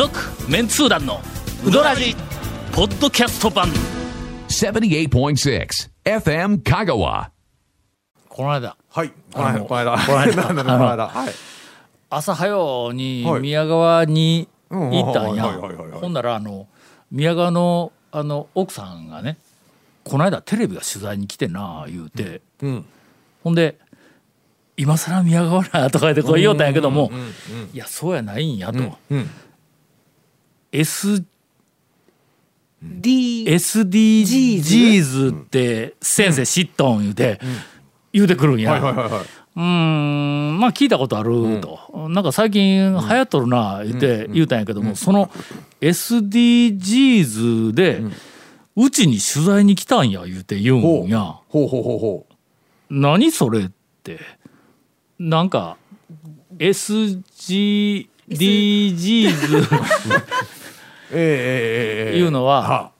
続メンツー団のウドラジポッドキャスト版78.6 FM Kagawa. この間はい。この間、この間。この間なんだこの間。はい。朝早うにはい宮川に行ったんやほんならあの宮川のあの奥さんがねこの間テレビが取材に来てな言うて、うん。ほんで「今更宮川な」とか言ってこう言おうたんやけども、いやそうやないんやと、うん。S D SDGs って先生知っとん言うて、言うてくるんや。うーんまあ聞いたことあると、なんか最近流行っとるな言って言うたんやけども、その SDGs でうちに取材に来たんや言うて言うんや。ほうほうほうほ何それって。なんかえ。いうのはは。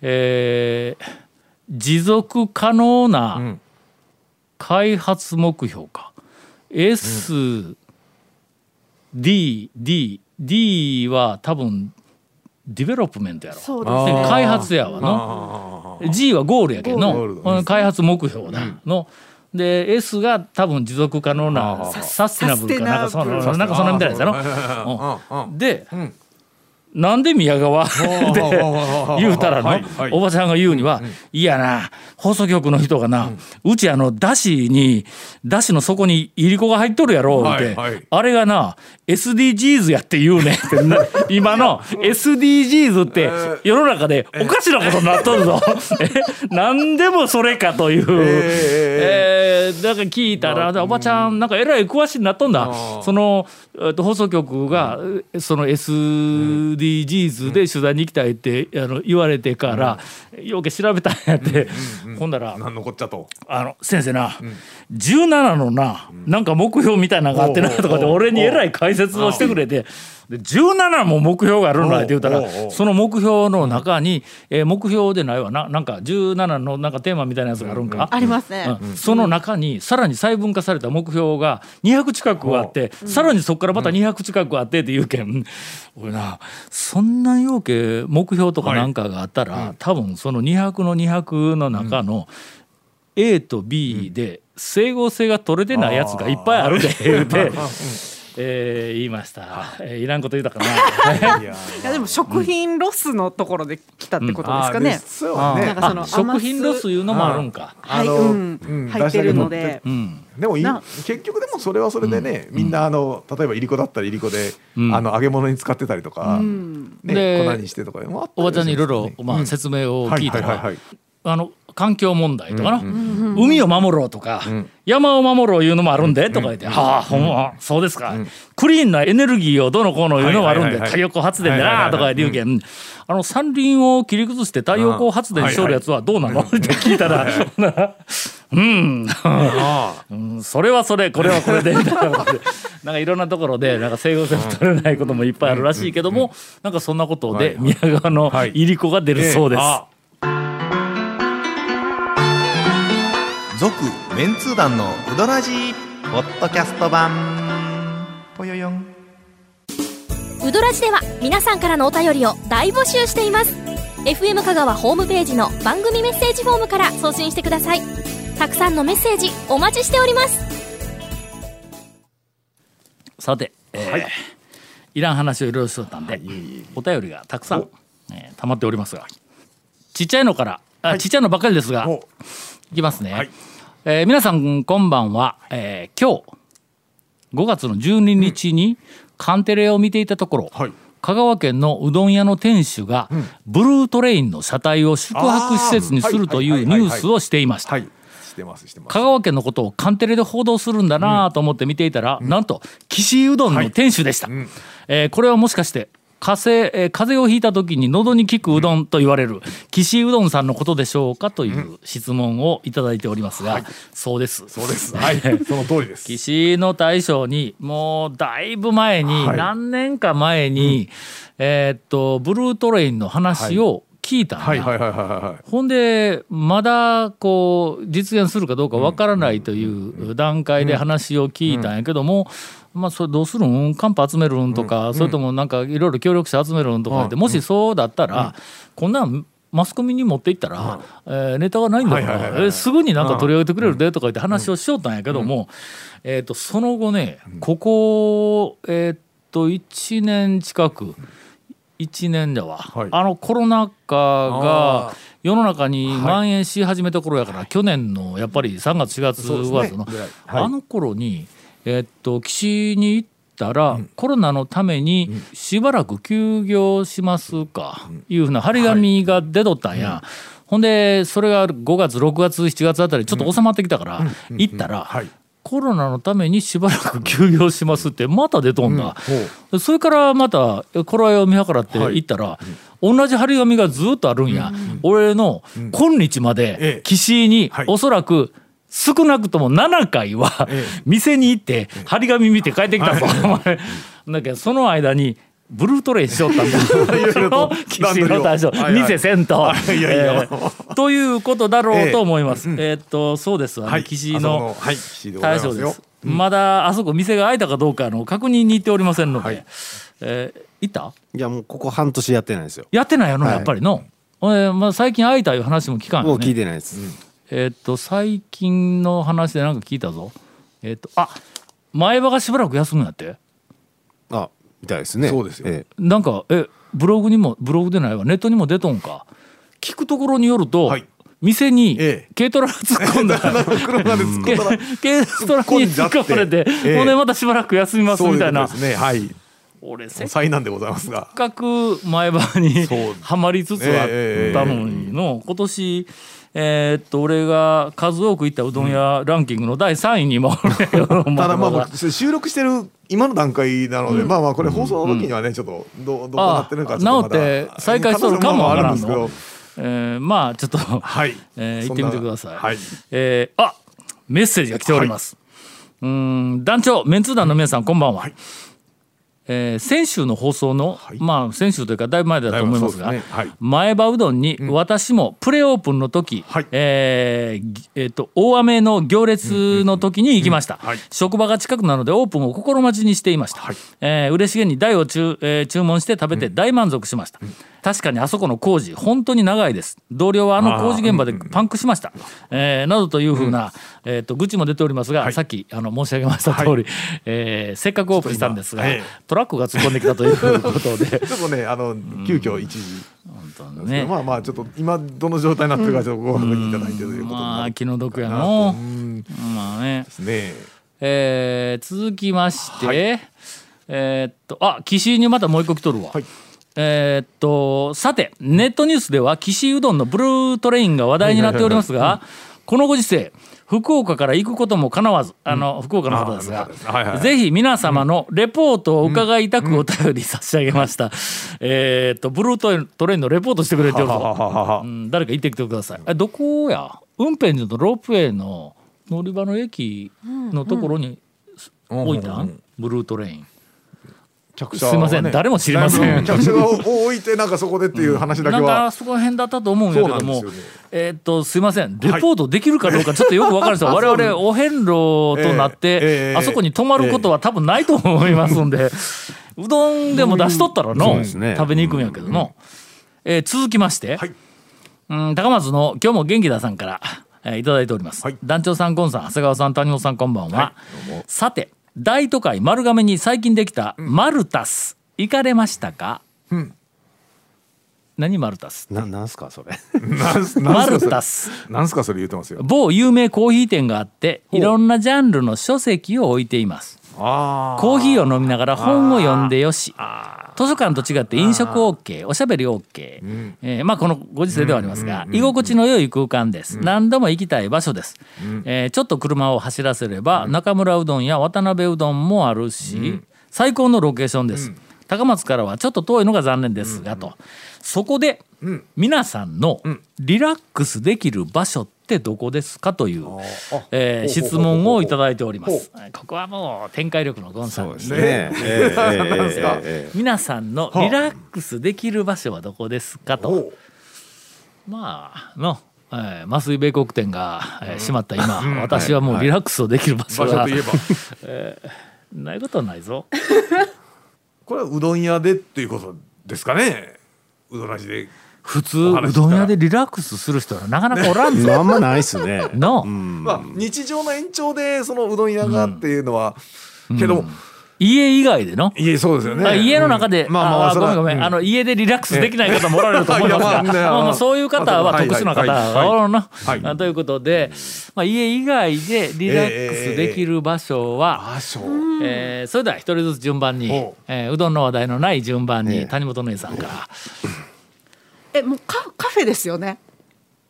えー持続可能うなん。開発目標か、SD、D D は多分ディベロップメントやろ。そうで開発やわのあ G はゴールやけど開発目標だ。の、で S が多分持続可能なサステナブルかなんかそんかそんなみたいなやつやろ。あ。うんうん。で、んなんで宮川？って言うたらの、おばちゃんが言うには、いやな放送局の人がな、うちあのだしにだしの底にいりこが入っとるやろうって、あれがな SDGs やって言うねんってな 今の SDGs って世の中でおかしなことになっとるぞ。え何でもそれかという、えーだから聞いたら、おばちゃんなんかえらい詳しいなっとんだ。ーそのえっと放送局がその SDGs で取材に行きたいってあの言われてから、ようけ調べたんやって、ほんならっちゃと。あの先生な、17のな、なんか目標みたいなのがあってなとかで俺にえらい解説をしてくれて。で17も目標があるんだって言うたらおうおうおうその目標の中に、えー目標でないわな。なんか17のなんかテーマみたいなやつがあるんか、ありますね。うん。その中にさらに細分化された目標が200近くあって、さらにそこからまた200近くあってっていうけん、俺なそんな要件目標とかなんかがあったら、多分その200の200の中の A と B で整合性が取れてないやつがいっぱいあるで言うて、えー言いました、えーいらんこと言うたかな。いや。でも食品ロスのところで来たってことですかね。そうね。なん。かそのあ食品ロスいうのもあるんか。はい、うん。うん入ってるので。う。ん。でも結局でもそれはそれでね、みんなあの例えばいりこだったらいりこで、うん。あの揚げ物に使ってたりとか、うん。ねで粉にしてとかもあったりおばちゃんにいろいろ、まあ、うん。説明を聞いたら、はいはいはいはい。あの環境問題とかな、うん海を守ろうとか、山を守ろういうのもあるんで、とか言って「はあほんまそうですか、クリーンなエネルギーをどのこうのいうのもあるんで、はいはいはいはい。太陽光発電でな」とか言って言うけん。あの山林を切り崩して太陽光発電しとるやつはどうなの？って聞いたら「うん。うん。それはそれこれはこれで」みたいなことで。なんかいろんなところでなんか整合性の取れないこともいっぱいあるらしいけどもなんかそんなことで宮川のはい。いりこが出るそうです。続メンツー団のウドラジーポッドキャスト版。ぽよよん。ウドラジでは皆さんからのお便りを大募集しています。FM 香川ホームページの番組メッセージフォームから送信してください。たくさんのメッセージお待ちしております。さて、えーい、らん話をいろいろしとったんで、お便りがたくさん、えー溜まっておりますがちっちゃいのからあ、ちっちゃいのばっかりですがお。いきますね、はいえー皆さんこんばんは、えー今日5月の12日にカンテレを見ていたところ、はい。香川県のうどん屋の店主が、ブルートレインの車体を宿泊施設にするというニュースをしていました。香川県のことをカンテレで報道するんだなと思って見ていたら、なんと岸うどんの店主でした、えーこれはもしかして風邪,、えー風邪をひいた時に喉に効くうどんと言われる岸うどんさんのことでしょうかという質問をいただいておりますが、そうです。そうです。はい。その通りです。岸の大将にもうだいぶ前に、はい。何年か前に、えーっとブルートレインの話を聞いたんや、はいはいはいはいはい。ほんでまだこう実現するかどうかわからないという段階で話を聞いたんやけども、まあそれどうするん？カンパ集めるんとか、それともなんかいろいろ協力者集めるんとか言って、もしそうだったら、こんなんマスコミに持っていったら、えーネタがないんだから、はいはいはいはい。えーすぐになんか取り上げてくれるでとか言って話をしよったんやけども、えー、とその後ねここえっ、と1年近く1年だわ、はい。あのコロナ禍が世の中に蔓延し始めた頃やから、去年のやっぱり3月4月そうです5月の、ねはい。あの頃にえっと岸に行ったら、コロナのためにしばらく休業しますか、いうふうな張り紙が出とったんや。ほんでそれが5月6月7月あたりちょっと収まってきたから、行ったら、はい。コロナのためにしばらく休業しますってまた出とんだ、それからまた頃合いを見計らって行ったら、同じ張り紙がずっとあるんや、俺の今日まえでえ。岸にはい。おそらく少なくとも7回はえ店に行って張り紙見て帰ってきたぞ、お前。だけどその間にブルートレイしよったんだ。岸の大将。はいはい。店せんと、ということだろうと思います。えーっとそうです。わ、ねはい。岸の大将です。まだあそこ店が開いたかどうかの確認に行っておりませんので、はい。えー行った？いやもうここ半年やってないですよ。やってないよな、はい。やっぱりの？えーまあ、最近開いたいう話も聞かんよね。もう聞いてないです。えーっと最近の話でなんか聞いたぞ。えーっとあ前歯がしばらく休むんやって。あみたいですね。そうですよ。えなんかえブログにもブログでないわ。ネットにも出とんか。聞くところによると、はい。店にええ。軽トラが突っ込んだ。ら。車で突っ込んだら 軽トラに突っ込まれて、ええ。ほんでまたしばらく休みますそういうこみたいなとですね。はい。俺せっ災難でございますが。かく前歯にそうはまりつつあったのにの今年えーっと俺が数多く行ったうどん屋ランキングの第3位にも ただまあ収録してる今の段階なので、まあまあこれ放送の時にはねちょっとどうどうなってるのかちょっとって再開しとるかもあるんですえーまあちょっと、けどはい、えー行ってみてください。はい。えーあメッセージが来ております。うーん団長メンツー団の皆さんこんばんは。えー先週の放送の、い。まあ先週というかだいぶ前だと思いますがね。はい。前歯うどん。に私もプレオープンの時、はい。えーぎえーと大雨の行列の時に行きました、はい。職場が近くなのでオープンを心待ちにしていました、はい。えー嬉しげに台を注,、えー注文して食べて大満足しました、確かにあそこの工事本当に長いです。同僚はあの工事現場でパンクしました、えーなどというふうな、えー、と愚痴も出ておりますが、さっきあの申し上げました通り、えーせっかくオープンしたんですが、トラックが突っ込んできたということで。ちょっとねあの急遽一時、本当にね。まあまあちょっと今どの状態になってるかちょっとご確認いただいてということにまあ気の毒やのまあね。すね。えー続きまして、えーっとあ岸にまたもう一個来とるわ、はいえーっとさてネットニュースでは岸うどんのブルートレインが話題になっておりますがこのご時世福岡から行くこともかなわずあの、福岡の方ですがはいはい。ぜひ皆様のレポートを伺いたくお便り差し上げました、えーっとブルートレイントレインのレポートしてくれてるぞ。うん、誰か行ってきてください。えどこや？運転所のロープウェイの乗り場の駅のところに置いたん、ブルートレイン。客すいません。誰も知りません。客車を置いてなんかそこでっていう話だなんかけは、そこら辺だったと思うんやけども、ね。えーっとすいません。レポートできるかどうかちょっとよくわからないです。よ我々お遍路となって、ええええあそこに泊まることは多分ないと思いますんで、うどんでも出しとったらの、ね。食べに行くんやけどの、えー続きまして、はい。うん高松の今日も元気ださんから、えーいただいております、はい。団長さんゴンさん長谷川さん谷本さんこんばんは、さて大都会丸亀に最近できたマルタス、行かれましたか、何マルタス？な なんすかそれ。なんすマルなんすかそれ。タス。なんすかそれ言ってますよ。某有名コーヒー店があっていろんなジャンルの書籍を置いています。あコーヒーを飲みながら本を読んでよし図書館と違って飲食 OK おしゃべり OK、えーまあこのご時世ではありますが居心地の良い空間です、何度も行きたい場所です、えーちょっと車を走らせれば中村うどんや渡辺うどんもあるし、最高のロケーションです、高松からはちょっと遠いのが残念ですがと。そこで皆さんのリラックスできる場所ってどこですかという、えー質問をいただいております。ここはもう展開力のゴンさん。にね。えええええええ皆さんのリラックスできる場所はどこですかと。まあの、えー、麻酔米国店が、えー閉まった今、私はもうリラックスをできる場所が、場所といえば。ないことはないぞ。これはうどん屋でっていうことですかね。うどらじで普通うどん屋でリラックスする人はなかなかおらんぞ。あんまないっすね。の、まあ日常の延長でそのうどん屋がっていうのは、けども、家以外での？いえそうですよね。あ家の中で、うん。まあまあまあごめんごめん、うん。あの家でリラックスできない方もおられると思いますが、まあねまあまあそういう方ははい特殊な方はいがおるの、はい。あということで、まあ、家以外でリラックスできる場所は、あそうえーそれでは一人ずつ順番にえーうどんの話題のない順番に、ええ谷本姉さんからえもうカカフェですよね？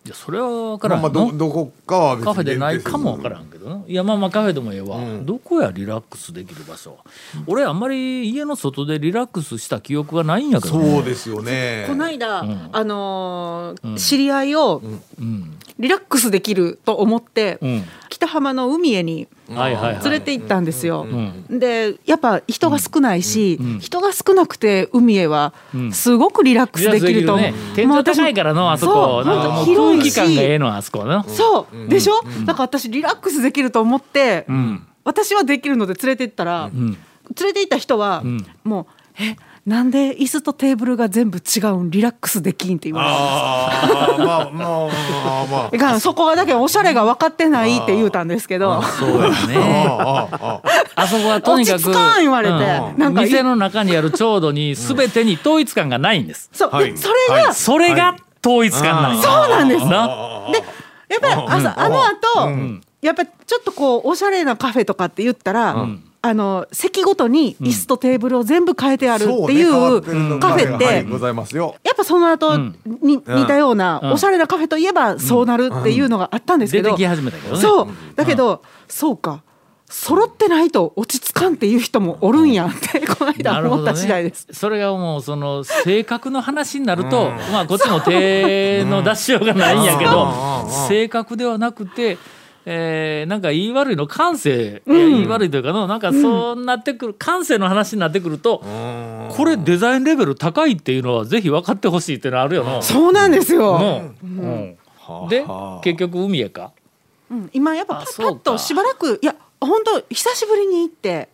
いやそれは分からまあんのまあどどこかは別にカフェでないかも分からんけどな。いやまあまあカフェでもええわ、どこやリラックスできる場所俺あんまり家の外でリラックスした記憶がないんやけど、ね、そうですよね。この間、ん。あのー知り合いをうんリラックスできると思って、うん。北浜の海へに連れて行ったんですよ。んでやっぱ人が少ないし、ん人が少なくて海へはん。すごくリラックスできると思う。ね。天井高いからのあそこそう。なんかもう本当広いし空気感がええのあそこの。そう。でしょ、だから私リラックスできると思って、ん。私はできるので連れて行ったら、連れて行った人は、ん。もう「えなんで椅子とテーブルが全部違うんリラックスできん」って言われて。ああまあまあまあまあ。そこがだけおしゃれが分かってないって言うたんですけど、そうやねああああそこはとにかく落ち着かん言われてうんなんかい店の中にある調度に全てに統一感がないんです。そう、はい。でそれが、はい。それが統一感なんやそうなんです。なやっぱり朝、あの後、やっぱりちょっとこうおしゃれなカフェとかって言ったら、あの席ごとに椅子とテーブルを全部変えてあるっていそうカフェって、はいございますよ。やっぱその後、ん。に似たようなうん。おしゃれなカフェといえばそうなるっていうのがあったんですけど、出てき始めたけどね。そう。だけど、そうか。揃ってないと落ち着かんっていう人もおるんやってこの間思った次第です。それがもうその性格の話になると、まあこっちも手の出しようがないんやけど、性格ではなくて、えーなんか言い悪いの感性、いや言い悪いというかのなんかそうなってくる、感性の話になってくると、これデザインレベル高いっていうのはぜひ分かってほしいっていうのはあるよな。そうなんですよ、うん。うん。で結局海へか？うん。今やっぱパッとしばらくいや本当久しぶりに行って、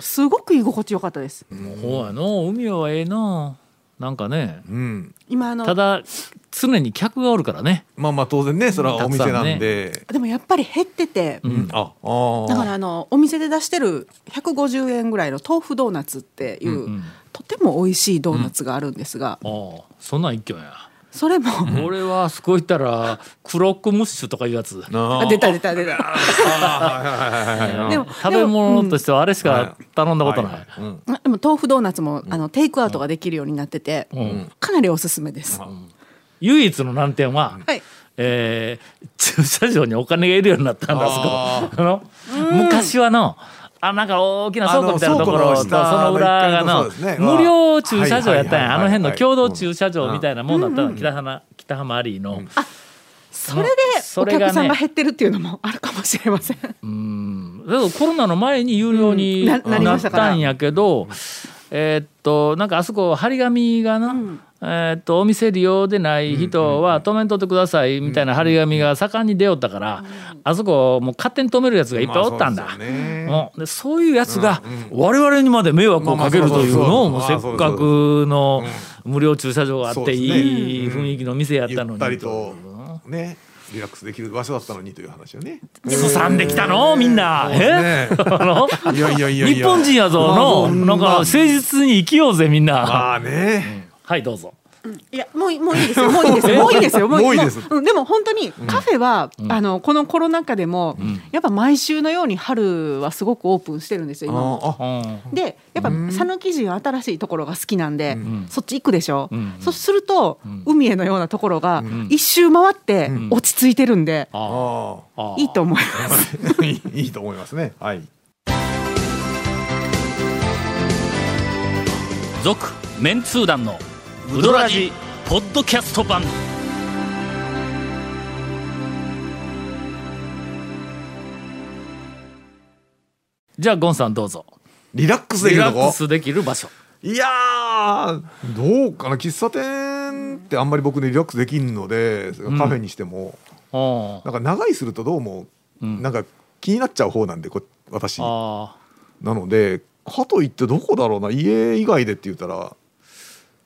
すごく居心地よかったです。ほうやの。海はええな。なんかね。うん。今あのただ常に客がおるからね。まあまあ当然ねそれはお店なんで、でもやっぱり減ってて、うん。ああだからあのお店で出してる150円ぐらいの豆腐ドーナツっていう、うん。とても美味しいドーナツがあるんですが、ああそんなん一挙や。それも、俺はあそこ行ったらクロックムッシュとかいうやつ。ああ出た出た出た。でも食べ物としてはあれしか頼んだことない。うん。でも豆腐ドーナツも、あのテイクアウトができるようになってて、ん。かなりおすすめです。唯一の難点は、はい。えー駐車場にお金がいるようになったんだあそこ。あの昔はのあなんか大きな倉庫みたいなところとそあの裏がの無料駐車場やったんはいはいはいはい。やあの辺の共同駐車場みたいなもんだったの。北浜北浜アリーのそれでおそれがね客さんが減ってるっていうのもあるかもしれません。うん。だけどコロナの前に有料にうん。なっましたんやけど、えーっとなんかあそこ張り紙がな、えーっとお店利用でない人は止めんとってくださいみたいな張り紙が盛んに出よったから、あそこもう勝手に止めるやつがいっぱいおったんだ。まあそういうやつが我々にまで迷惑をかけるというのをもうせっかくの無料駐車場があっていい雰囲気の店やったのにと。ねリラックスできる場所だったのにという話よね。すさんできたの？みんな。えね。あのいやいやいやいや。日本人やぞ。のなんか誠実に生きようぜみんな。まあね。はいどうぞ。いやもうもういいですよ。もういいですよ。もういいですよ。もういい。です。もううんでも本当にカフェは、あのこのコロナ禍でも、やっぱ毎週のように春はすごくオープンしてるんですよ今。でやっぱ讃岐人は新しいところが好きなんで、そっち行くでしょ、ん。そうすると、海へのようなところが一周回って落ち着いてるんで、あああいいと思います。あいいいいと思いますね。はい。続メンツー団のウドラジポッドキャスト版。じゃあゴンさんどうぞ。リラックスできリるとこ？ラックスできる場所。いやーどうかな喫茶店ってあんまり僕ねリラックスできんのでカフェにしても、あなんか長居するとどうも、んなんか気になっちゃう方なんでこ私なあのでかといってどこだろうな家以外でって言ったら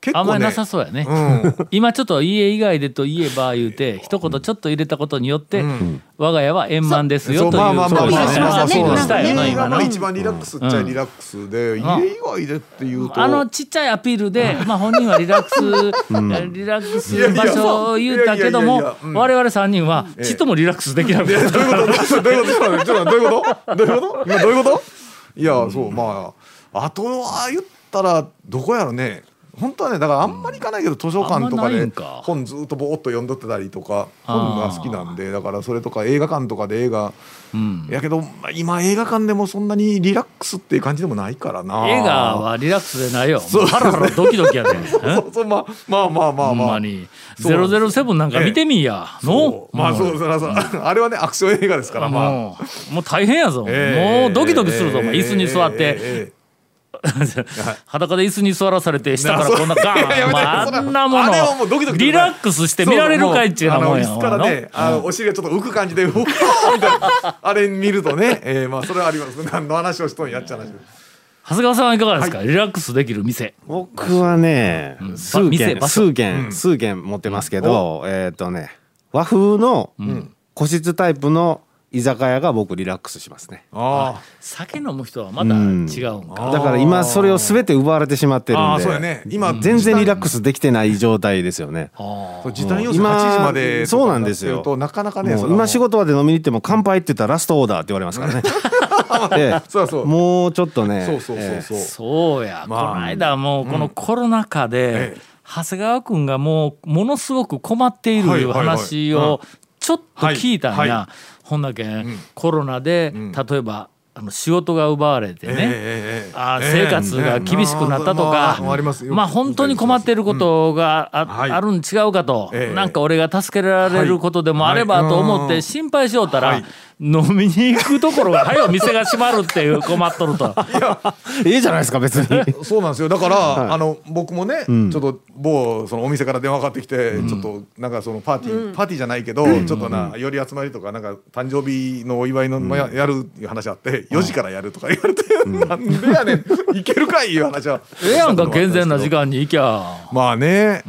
結構ね。あんまりなさそうやね、うん。今ちょっと家以外でといえば言うて一言ちょっと入れたことによって、ん。我が家は円満ですよというそうまあまあまあまあそうまあそうしたよ家がまあな今の一番リラックスっちゃリラックスで、ん。家以外でっていうと。あのちっちゃいアピールで、まあ本人はリラックス、リラックス場所を言うたけども我々三人はちっともリラックスできなかった。どういうこと？どういうこと？どういうこと？どういうこと？今どういうこと？いやそうまああとは言ったらどこやろね本当はねだからあんまり行かないけど図書館とかで本ずっとぼーっと読んどってたりとか本が好きなんでだからそれとか映画館とかで映画。うん。やけどまあ今映画館でもそんなにリラックスっていう感じでもないからな。映画はリラックスでないよ。もうハラハラドキドキやで。そう。そう。まあまあまあまあまあ。ゼロゼロセブンなんか見てみいや。の。まあそうそらそう。あれはねアクション映画ですからまあ。もう大変やぞ。ええ。もうドキドキするぞ。椅子に座って。裸で椅子に座らされて下からこんなガーン、まあ、あんなもあれはもうドキドキのリラックスして見られるかいっちゅうなもんやそうもうあの椅子からねあのお尻がちょっと浮く感じでうわーみたいな。あれ見るとね、えー、まあそれはあります。何の話をしとんやっちゃう話長谷川さんはいかがですか、リラックスできる店。僕はね、ん。数軒数軒、数軒持ってますけど、えーっとね和風の個室タイプの居酒屋が僕リラックスしますね。あ酒飲む人はまた違うんか、だから今それを全て奪われてしまってるんで。そうやね。今全然リラックスできてない状態ですよね。う時短要素今8時までそうなんですよ。なかなかね今仕事場で飲みに行っても乾杯って言ったらラストオーダーって言われますからね。で そうそうもうちょっとね。そうそうそうえーそう、そうや、まあ。この間もうこのコロナ禍で、ええ。長谷川君がもうものすごく困っているいうはいはいはい。話をちょっと聞いたんや、はい。はほんだけん、コロナで、ん。例えばあの仕事が奪われてね、えーええ生活が厳しくなったとか、ええまあ本当に困っていることがあ,、るん違うかと、ええ。なんか俺が助けられることでもあればはいと思っうん。て心配しよったら、はい飲みに行くところが早よ店が閉まるっていう困っとると。いいじゃないですか別に。そうなんですよ。だから、あの僕もね、ん。ちょっと某そのお店から電話かかってきて、ちょっとなんかそのパーティー、パーティーじゃないけど、ちょっとなより集まりとかなんか誕生日のお祝いの、まあややるいう話あって4時からやるとか言われて、なんでやねん。いけるかいいう話は。ええやんか健全な時間に行きゃ。まあね、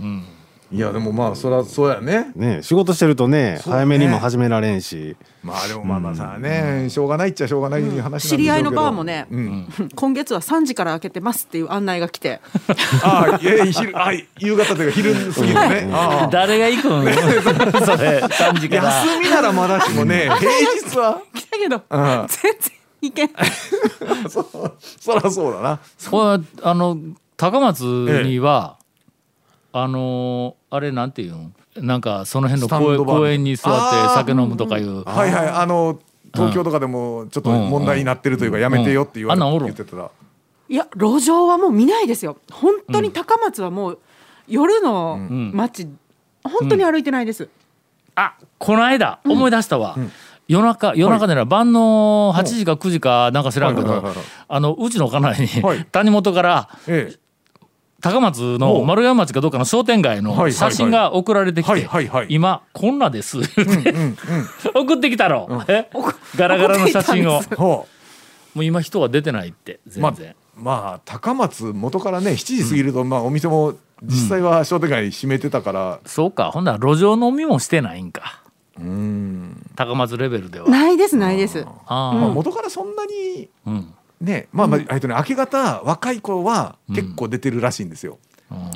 いやでもまあそりゃそうやね。ね仕事してるとねそうね。早めにも始められんし。まあでもまあまあさね、しょうがないっちゃしょうがない話な知り合いのバーもね、うん、今月は3時から開けてますっていう案内が来て。ああいや昼あ夕方というか昼過ぎのね。ああ。誰が行くん？それ3時から。休みならまだしもね 平日は。来たけどうん。全然いけん。そそりゃそうだな。これあの高松には、あのあれなんていうん？なんかその辺の公園に座って酒飲むとかいう。はいはい。あの東京とかでもちょっと問題になってるというかやめてよって言われうん。あんなんおる言ってたら。いや路上はもう見ないですよ。本当に高松はもう夜の街、本当に歩いてないです、あこの間思い出したわ。夜中夜中でな晩の8時か9時かなんか知らんけどはいはいはいはい。あのうちの家内にはい。谷本からええ高松の丸山町かどうかの商店街の写真が送られてきはいて今こんなです。送ってきたろ。え？ガラガラの写真を。もう今人が出てないってうまあ全然。まあ高松元からね7時過ぎるとまあお店も実際は商店街閉めてたから。そうかほんなら路上飲みもしてないんか。うん。高松レベルでは。ないですないです。あまあー元からそんなにうんねまあまあえっとね明け方若い子は結構出てるらしいんですよ。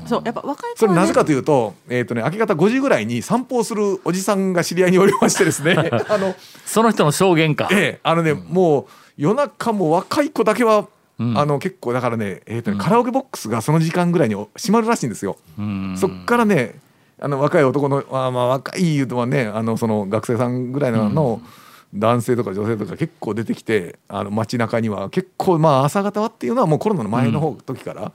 そうやっぱ若い子は、ね、それなぜかというと,、えーとね、明け方5時ぐらいに散歩をするおじさんが知り合いにおりましてですね。あの、その人の証言か。ええあのね、もう夜中も若い子だけは、うん。あの結構だからね,、えーとねカラオケボックスがその時間ぐらいに閉まるらしいんですよ。うん。そっからねあの若い男のあーまあ若い言うとはねあのその学生さんぐらいの,、の男性とか女性とか結構出てきてあの街中には結構まあ朝方はっていうのはもうコロナの前の方、時から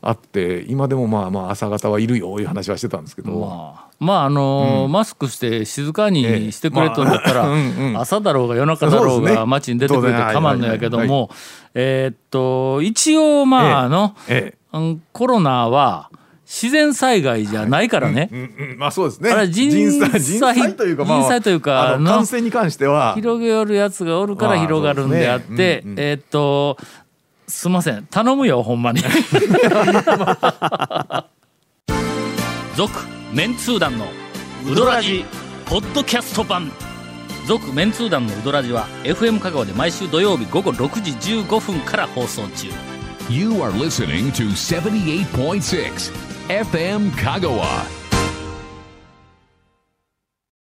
あって今でもまあまあ朝方はいるよいう話はしてたんですけど、まあまああのーうん。マスクして静かにしてくれとんだったら、ええまあうんうん。朝だろうが夜中だろうが街に出てくれて構わんのやけどもえーっと一応まああの、ええ。うんコロナは自然災害じゃないからね、うんうんまあそうですね。あれ人災人災というか、まあ、人災というか感染に関しては。広げるやつがおるから広がるんであって、えーっとすいません。頼むよほんまに。続メンツー団のウドラジポッドキャスト版。続メンツー団のウドラジは FM 香川で毎週土曜日午後6時15分から放送中。You are listening to 78.6 FM Kagawa.